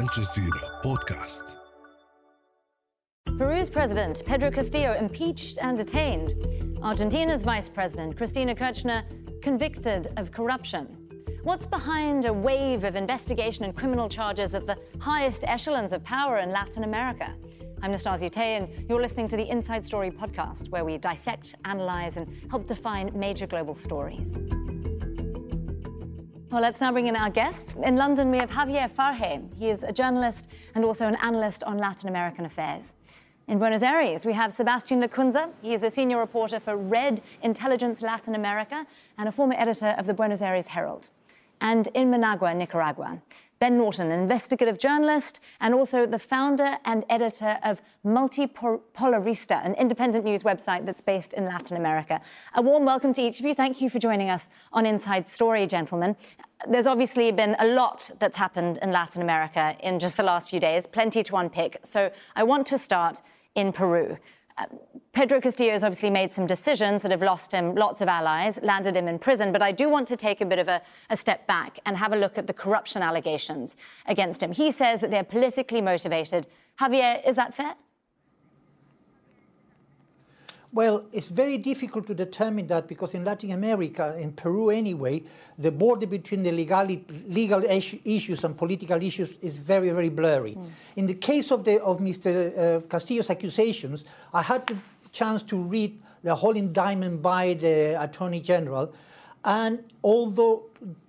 الجزيرة بودكاست Peru's president, Pedro Castillo, impeached and detained. Argentina's vice president, Cristina Kirchner, convicted of corruption. What's behind a wave of investigation and criminal charges at the highest echelons of power in Latin America? I'm Nastasya Tay, and you're listening to the Inside Story podcast, where we dissect, analyze, and help define major global stories. Well, let's now bring in our guests. In London, we have Javier Farje. He is a journalist and also an analyst on Latin American affairs. In Buenos Aires, we have Sebastian Lacunza. He is a senior reporter for REDD Intelligence Latin America and a former editor of the Buenos Aires Herald. And in Managua, Nicaragua, Ben Norton, investigative journalist and also the founder and editor of Multipolarista, an independent news website that's based in Latin America. A warm welcome to each of you. Thank you for joining us on Inside Story, gentlemen. There's obviously been a lot that's happened in Latin America in just the last few days, plenty to unpick. So I want to start in Peru. Pedro Castillo has obviously made some decisions that have lost him lots of allies, landed him in prison, but I do want to take a bit of a, a, step back and have a look at the corruption allegations against him. He says that they're politically motivated. Javier, is that fair? Well, it's very difficult to determine that because in Latin America, in Peru anyway, the border between the legal, legal issues and political issues is very, very blurry. Mm. In the case of, the, of Mr. Uh, Castillo's accusations, I had the chance to read the whole indictment by the Attorney General, and although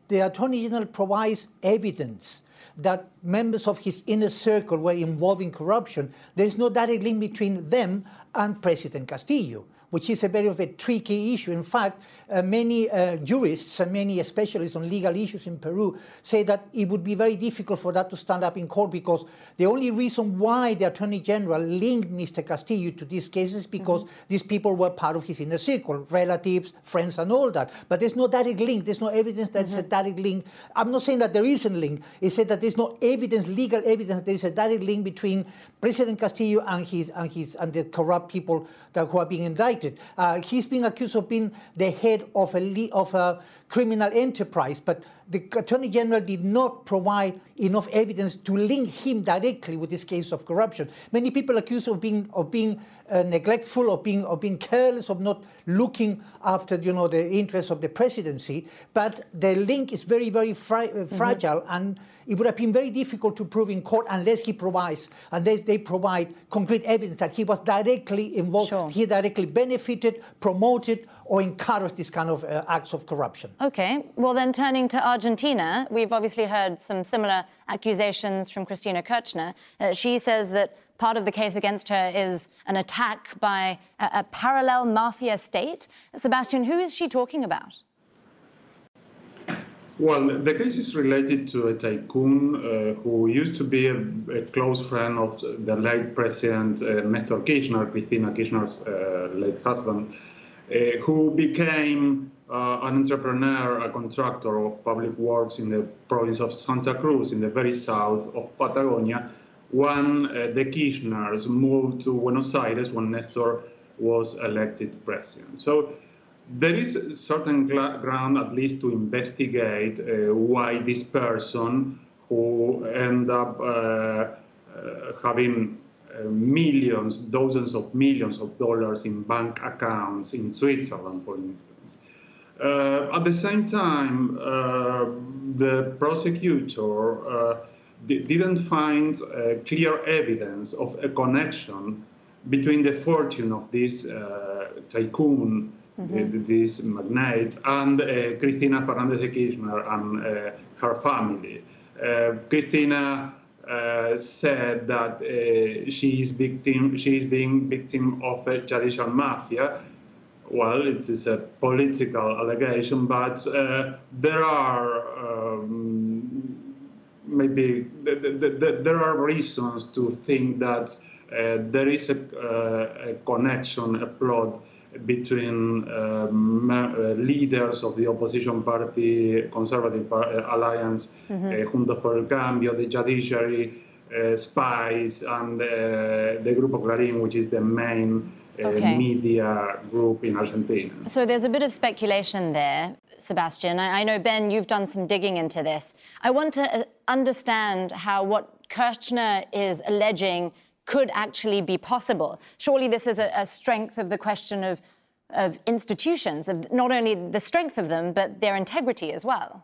the Attorney General provides evidence that members of his inner circle were involved in corruption, there is no direct link between them and President Castillo which is a very of a tricky issue. In fact, uh, many uh, jurists and many specialists on legal issues in Peru say that it would be very difficult for that to stand up in court because the only reason why the Attorney General linked Mr. Castillo to these cases is because mm-hmm. these people were part of his inner circle, relatives, friends, and all that. But there's no direct link. There's no evidence that mm-hmm. it's a direct link. I'm not saying that there isn't a link. It's said that there's no evidence, legal evidence, that there is a direct link between President Castillo and his and his and the corrupt people that who are being indicted. Uh, he's being accused of being the head of a, of a criminal enterprise, but the Attorney General did not provide enough evidence to link him directly with this case of corruption. Many people accuse of being of being uh, neglectful, of being of being careless, of not looking after you know the interests of the presidency. But the link is very very uh, mm-hmm. fragile, and it would have been very difficult to prove in court unless he provides and they, they provide concrete evidence that he was directly involved, sure. he directly benefited, promoted, or encouraged this kind of uh, acts of corruption. Okay, well then turning to Argentina, we've obviously heard some similar accusations from Cristina Kirchner. Uh, she says that part of the case against her is an attack by a, a parallel mafia state. Sebastian, who is she talking about? Well, the case is related to a tycoon uh, who used to be a, a, close friend of the late President uh, Nestor Kirchner, Cristina Kirchner's uh, late husband, uh, who became uh, an entrepreneur, a contractor of public works in the province of Santa Cruz, in the very south of Patagonia, when uh, the Kirchners moved to Buenos Aires when Nestor was elected president. So there is certain ground, at least, to investigate uh, why this person who end up uh, uh, having uh, millions, dozens of millions of dollars in bank accounts in Switzerland, for instance. Uh, at the same time, uh, the prosecutor didn't find clear evidence of a connection between the fortune of this tycoon mm-hmm. these magnates, and uh, Cristina Fernandez de Kirchner and uh, her family. Uh, Cristina said that she is victim, she is being victim of a judicial mafia. Well, it is a political allegation, but there are um, maybe there are reasons to think that uh, there is a, uh, a, connection, a plot between um, uh, leaders of the opposition party, Conservative par uh, Alliance, mm-hmm. uh, Juntos por el Cambio, the judiciary, uh, spies, and uh, the Grupo Clarín, which is the main uh, okay. media group in Argentina. So there's a bit of speculation there. Sebastian, I, I know Ben, you've done some digging into this. I want to understand how what Kirchner is alleging could actually be possible. Surely this is a, a strength of the question of, of institutions, of not only the strength of them, but their integrity as well.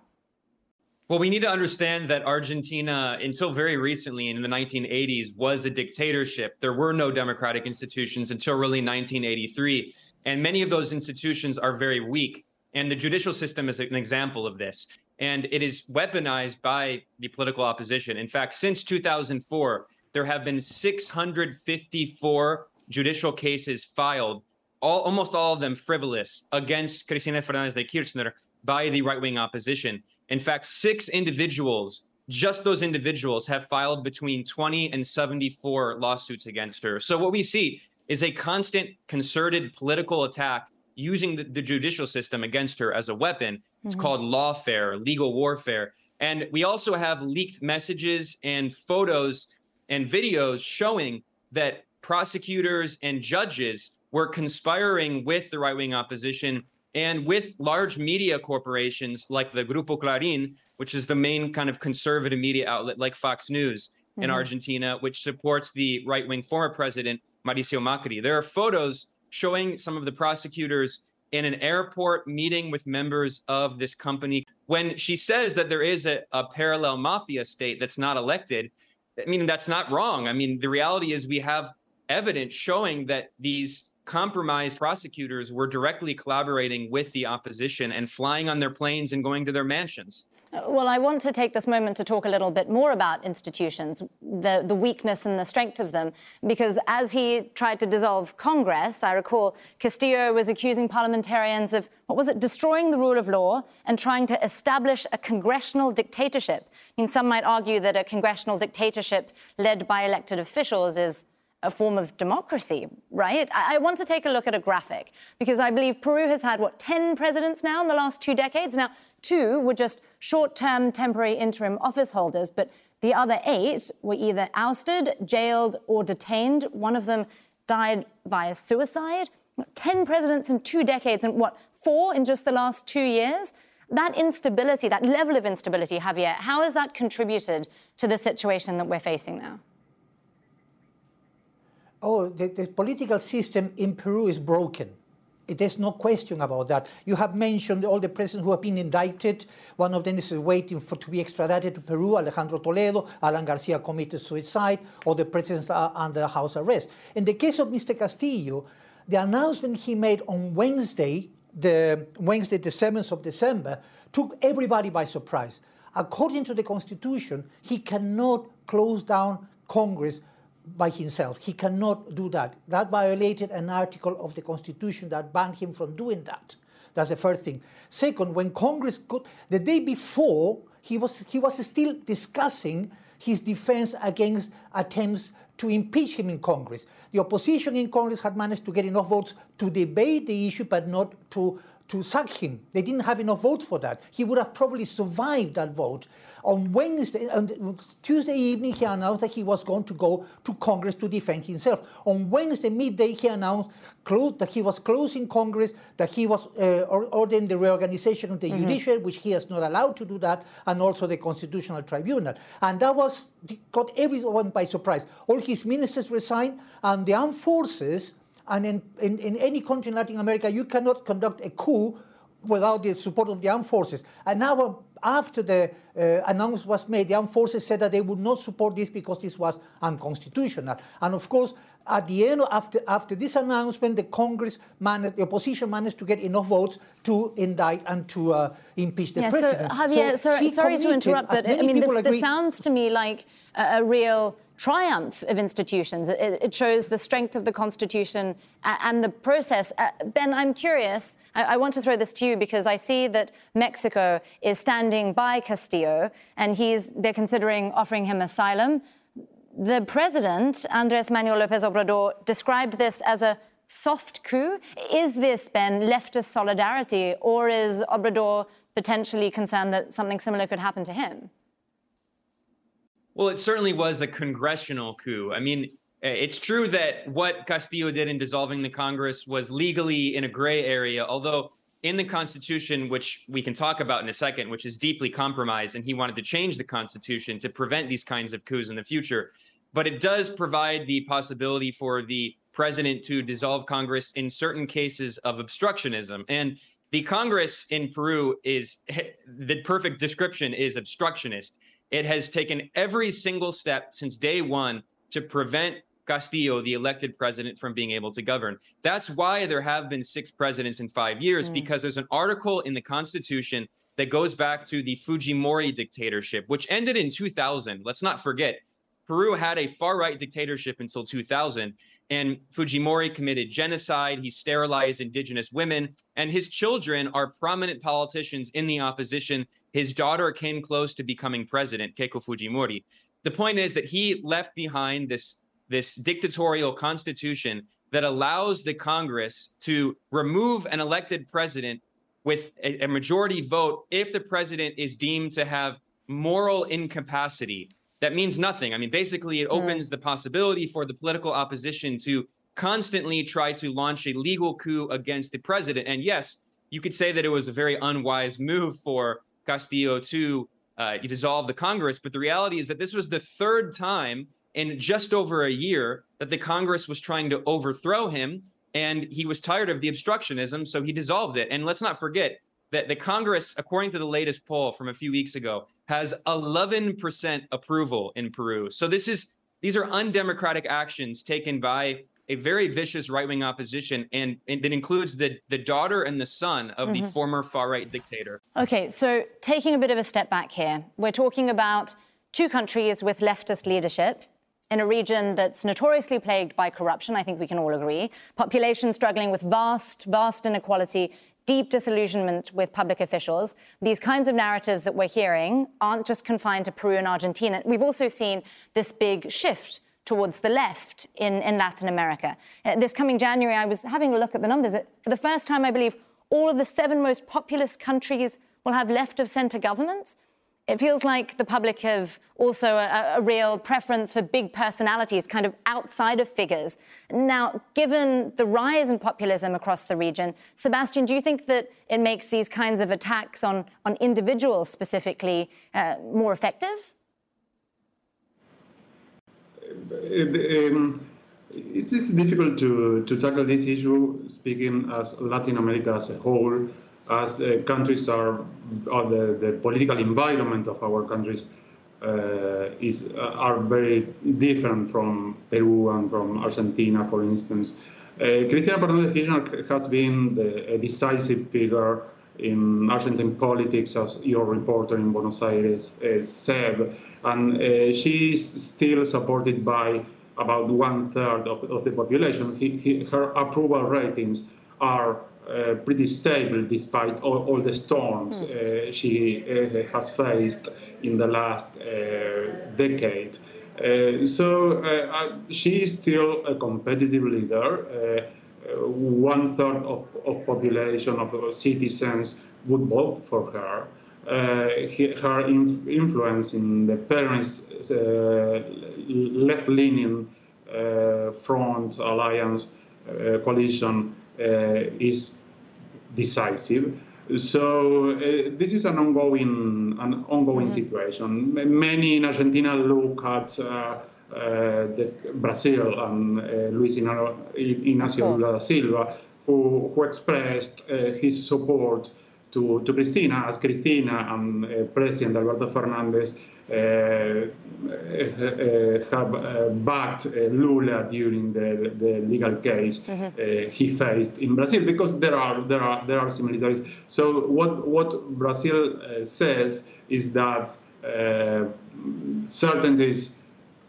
Well, we need to understand that Argentina, until very recently in the 1980s, was a dictatorship. There were no democratic institutions until really 1983. And many of those institutions are very weak. And the judicial system is an example of this. And it is weaponized by the political opposition. In fact, since 2004, there have been 654 judicial cases filed, all, almost all of them frivolous, against Cristina Fernandez de Kirchner by the right wing opposition. In fact, six individuals, just those individuals, have filed between 20 and 74 lawsuits against her. So what we see is a constant concerted political attack using the, the judicial system against her as a weapon. It's mm-hmm. called lawfare, legal warfare. And we also have leaked messages and photos and videos showing that prosecutors and judges were conspiring with the right wing opposition and with large media corporations like the Grupo Clarín, which is the main kind of conservative media outlet like Fox News mm-hmm. in Argentina, which supports the right wing former president, Mauricio Macri. There are photos showing some of the prosecutors in an airport meeting with members of this company. When she says that there is a, a parallel mafia state that's not elected, I mean, that's not wrong. I mean, the reality is we have evidence showing that these compromised prosecutors were directly collaborating with the opposition and flying on their planes and going to their mansions. Well, I want to take this moment to talk a little bit more about institutions, the, the weakness and the strength of them, because as he tried to dissolve Congress, I recall Castillo was accusing parliamentarians of, what was it, destroying the rule of law and trying to establish a congressional dictatorship. I mean, some might argue that a congressional dictatorship led by elected officials is a form of democracy, right? I, I, want to take a look at a graphic because I believe Peru has had, what, 10 presidents now in the last two decades? Now, two were just short term, temporary interim office holders, but the other eight were either ousted, jailed, or detained. One of them died via suicide. 10 presidents in two decades, and what, four in just the last two years? That instability, that level of instability, Javier, how has that contributed to the situation that we're facing now? oh, the, the political system in Peru is broken. There's no question about that. You have mentioned all the presidents who have been indicted. One of them is waiting for to be extradited to Peru, Alejandro Toledo. Alan Garcia committed suicide. All the presidents are under house arrest. In the case of Mr. Castillo, the announcement he made on Wednesday, the Wednesday, the 7th of December, took everybody by surprise. According to the Constitution, he cannot close down Congress by himself. He cannot do that. That violated an article of the Constitution that banned him from doing that. That's the first thing. Second, when Congress could, the day before, he was, he was still discussing his defense against attempts to impeach him in Congress. The opposition in Congress had managed to get enough votes to debate the issue, but not to to sack him. They didn't have enough votes for that. He would have probably survived that vote. On Wednesday, on Tuesday evening, he announced that he was going to go to Congress to defend himself. On Wednesday midday, he announced that he was closing Congress, that he was uh, ordering the reorganization of the mm-hmm. judiciary, which he is not allowed to do that, and also the Constitutional Tribunal. And that was got everyone by surprise. All his ministers resigned, and the armed forces and in, in, in any country in Latin America, you cannot conduct a coup without the support of the armed forces. And now, after the uh, announcement was made, the armed forces said that they would not support this because this was unconstitutional. And of course, at the end, after, after this announcement, the Congress managed, the opposition managed to get enough votes to indict and to uh, impeach the yeah, president. So, Javier, so sorry, sorry to interrupt, but I mean, this, this sounds to me like a, a real triumph of institutions. It, it, shows the strength of the Constitution and the process. Uh, ben, I'm curious. I, I, want to throw this to you because I see that Mexico is standing by Castillo and he's, they're considering offering him asylum. The president, Andres Manuel Lopez Obrador, described this as a soft coup. Is this, Ben, leftist solidarity, or is Obrador potentially concerned that something similar could happen to him? Well, it certainly was a congressional coup. I mean, eh, it's true that what Castillo did in dissolving the Congress was legally in a gray area, although in the Constitution, which we can talk about in a second, which is deeply compromised, and he wanted to change the Constitution to prevent these kinds of coups in the future. But it does provide the possibility for the president to dissolve Congress in certain cases of obstructionism. And the Congress in Peru is the perfect description is obstructionist. It has taken every single step since day one to prevent Castillo, the elected president, from being able to govern. That's why there have been six presidents in five years, mm. because there's an article in the Constitution that goes back to the Fujimori dictatorship, which ended in 2000. Let's not forget, Peru had a far right dictatorship until 2000, and Fujimori committed genocide. He sterilized indigenous women, and his children are prominent politicians in the opposition. His daughter came close to becoming president, Keiko Fujimori. The point is that he left behind this this dictatorial constitution that allows the Congress to remove an elected president with a, a, majority vote if the president is deemed to have moral incapacity. That means nothing. I mean, basically, it opens mm. the possibility for the political opposition to constantly try to launch a legal coup against the president. And yes, you could say that it was a very unwise move for Castillo to uh, dissolve the Congress, but the reality is that this was the third time in just over a year that the Congress was trying to overthrow him, and he was tired of the obstructionism, so he dissolved it. And let's not forget that the Congress, according to the latest poll from a few weeks ago, has 11% approval in Peru. So this is these are undemocratic actions taken by a very vicious right-wing opposition, and, and it includes the the daughter and the son of mm-hmm. the former far-right dictator. Okay, so taking a bit of a step back here, we're talking about two countries with leftist leadership in a region that's notoriously plagued by corruption, I think we can all agree, population struggling with vast, vast inequality, deep disillusionment with public officials. These kinds of narratives that we're hearing aren't just confined to Peru and Argentina. We've also seen this big shift towards the left in, in Latin America. Uh, this coming January, I was having a look at the numbers. For the first time, I believe all of the seven most populous countries will have left of center governments it feels like the public have also a, a, real preference for big personalities, kind of outside of figures. Now, given the rise in populism across the region, Sebastian, do you think that it makes these kinds of attacks on, on individuals specifically uh, more effective? Um, it is difficult to, to tackle this issue, speaking as Latin America as a whole as uh, countries are, the, the political environment of our countries uh, is uh, are very different from Peru and from Argentina, for instance. Uh, Cristina Fernández Kirchner has been the, a decisive figure in Argentine politics, as your reporter in Buenos Aires uh, said, and uh, she is still supported by about one third of, of the population. He, he, her approval ratings are uh, pretty stable despite all, all the storms hmm. uh, she uh, has faced in the last decade. so she is still a competitive leader. One third of, of population of citizens would vote for her. Uh, he, her in, influence in the parents' uh, left-leaning uh, front alliance coalition is decisive. So uh, this is an ongoing an ongoing mm-hmm. situation. Many in Argentina look at uh, uh, the Brazil and uh, Luiz Inacio Lula da Silva, who, who expressed uh, his support to, to Cristina, as Cristina and uh, President Alberto Fernandez uh, uh, have backed Lula during the, the legal case mm-hmm. he faced in Brazil because there are there are there are similarities. So what what Brazil says is that certainties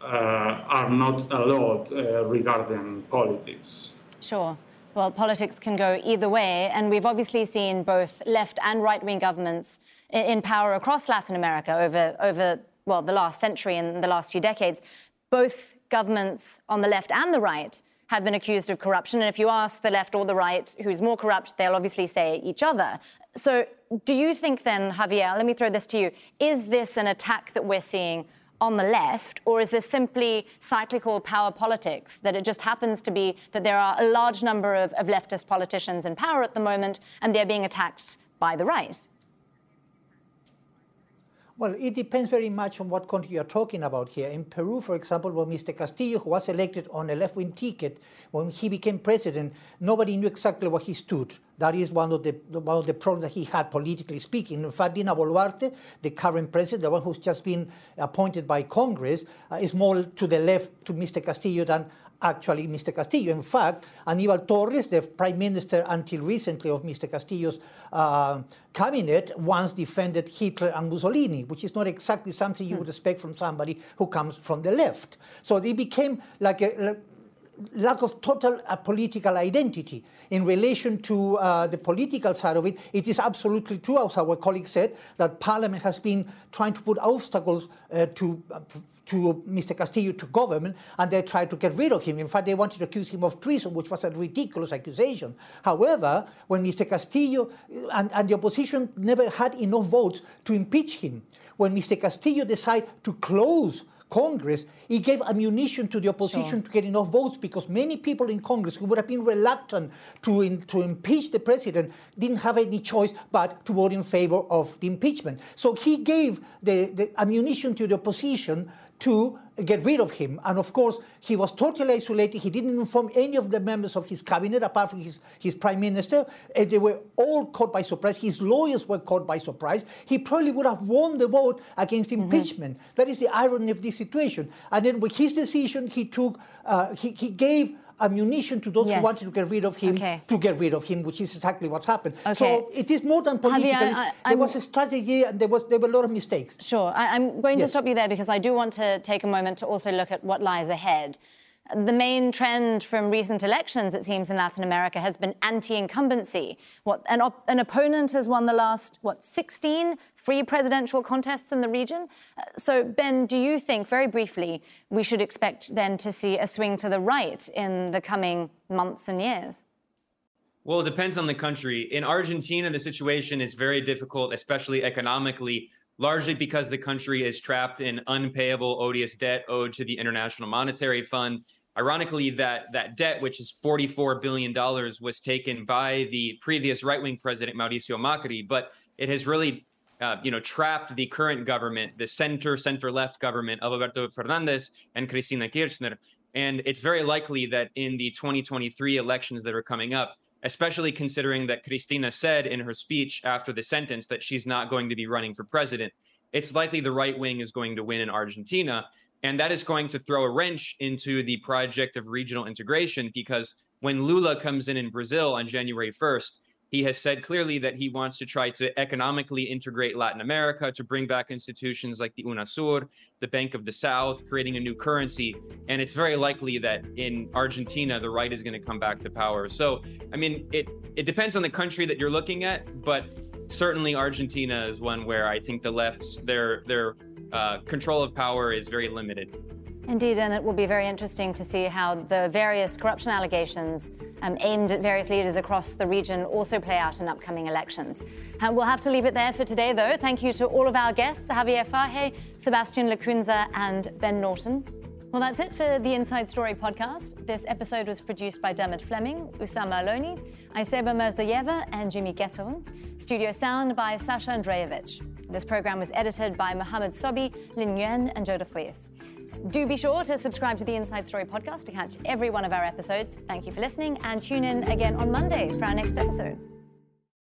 are not allowed uh, regarding politics. Sure. Well, politics can go either way, and we've obviously seen both left and right wing governments in power across Latin America over, over well, the last century and the last few decades. Both governments on the left and the right have been accused of corruption. And if you ask the left or the right who's more corrupt, they'll obviously say each other. So, do you think then, Javier, let me throw this to you, is this an attack that we're seeing on the left, or is this simply cyclical power politics? That it just happens to be that there are a large number of, of leftist politicians in power at the moment and they're being attacked by the right? Well, it depends very much on what country you're talking about here. In Peru, for example, when Mr. Castillo, who was elected on a left-wing ticket, when he became president, nobody knew exactly where he stood. That is one of the one of the problems that he had politically speaking. In fact, Dina Boluarte, the current president, the one who's just been appointed by Congress, uh, is more to the left to Mr. Castillo than actually Mr. Castillo. In fact, Aníbal Torres, the prime minister until recently of Mr. Castillo's uh, cabinet, once defended Hitler and Mussolini, which is not exactly something you would expect from somebody who comes from the left. So it became like a, lack of total uh, political identity in relation to uh, the political side of it. It is absolutely true, as our colleague said, that Parliament has been trying to put obstacles uh, to uh, to Mr. Castillo to government, and they tried to get rid of him. In fact, they wanted to accuse him of treason, which was a ridiculous accusation. However, when Mr. Castillo uh, and, and the opposition never had enough votes to impeach him, when Mr. Castillo decided to close Congress, it gave ammunition to the opposition sure. to get enough votes because many people in Congress who would have been reluctant to, in, to impeach the president didn't have any choice but to vote in favor of the impeachment. So he gave the, the ammunition to the opposition to get rid of him. And of course, he was totally isolated. He didn't inform any of the members of his cabinet, apart from his, his prime minister. And they were all caught by surprise. His lawyers were caught by surprise. He probably would have won the vote against mm-hmm. impeachment. Mm-hmm. That is the irony of this situation. And then with his decision, he took, uh, he, he gave ammunition to those yes. who wanted to get rid of him okay. to get rid of him, which is exactly what's happened. Okay. So it is more than political. I, there was a strategy and there was there were a lot of mistakes. Sure, I, am going yes. to stop you there because I do want to take a moment to also look at what lies ahead. The main trend from recent elections, it seems, in Latin America has been anti-incumbency. What an, op- an opponent has won the last what 16 free presidential contests in the region. Uh, so, Ben, do you think, very briefly, we should expect then to see a swing to the right in the coming months and years? Well, it depends on the country. In Argentina, the situation is very difficult, especially economically largely because the country is trapped in unpayable odious debt owed to the International Monetary Fund. Ironically, that that debt, which is 44 billion dollars, was taken by the previous right-wing president Mauricio Macri, but it has really, uh, you know, trapped the current government, the center center-left government of Alberto Fernandez and Cristina Kirchner. And it's very likely that in the 2023 elections that are coming up, especially considering that Cristina said in her speech after the sentence that she's not going to be running for president, it's likely the right wing is going to win in Argentina. And that is going to throw a wrench into the project of regional integration because when Lula comes in in Brazil on January 1st, he has said clearly that he wants to try to economically integrate Latin America to bring back institutions like the UNASUR, the Bank of the South, creating a new currency. And it's very likely that in Argentina, the right is going to come back to power. So, I mean, it, it depends on the country that you're looking at, but certainly Argentina is one where I think the left's their their uh, control of power is very limited. Indeed, and it will be very interesting to see how the various corruption allegations um, aimed at various leaders across the region also play out in upcoming elections. And we'll have to leave it there for today, though. Thank you to all of our guests, Javier Farje, Sebastian Lacunza, and Ben Norton. Well, that's it for the Inside Story podcast. This episode was produced by Dermot Fleming, Usama Aloni, Aiseba Merzayeva, and Jimmy Ghetto. Studio sound by Sasha Andreevich. This program was edited by Mohammed Sobi, Lin Yuan, and Joda Fleas. Do be sure to subscribe to the Inside Story podcast to catch every one of our episodes. Thank you for listening and tune in again on Monday for our next episode.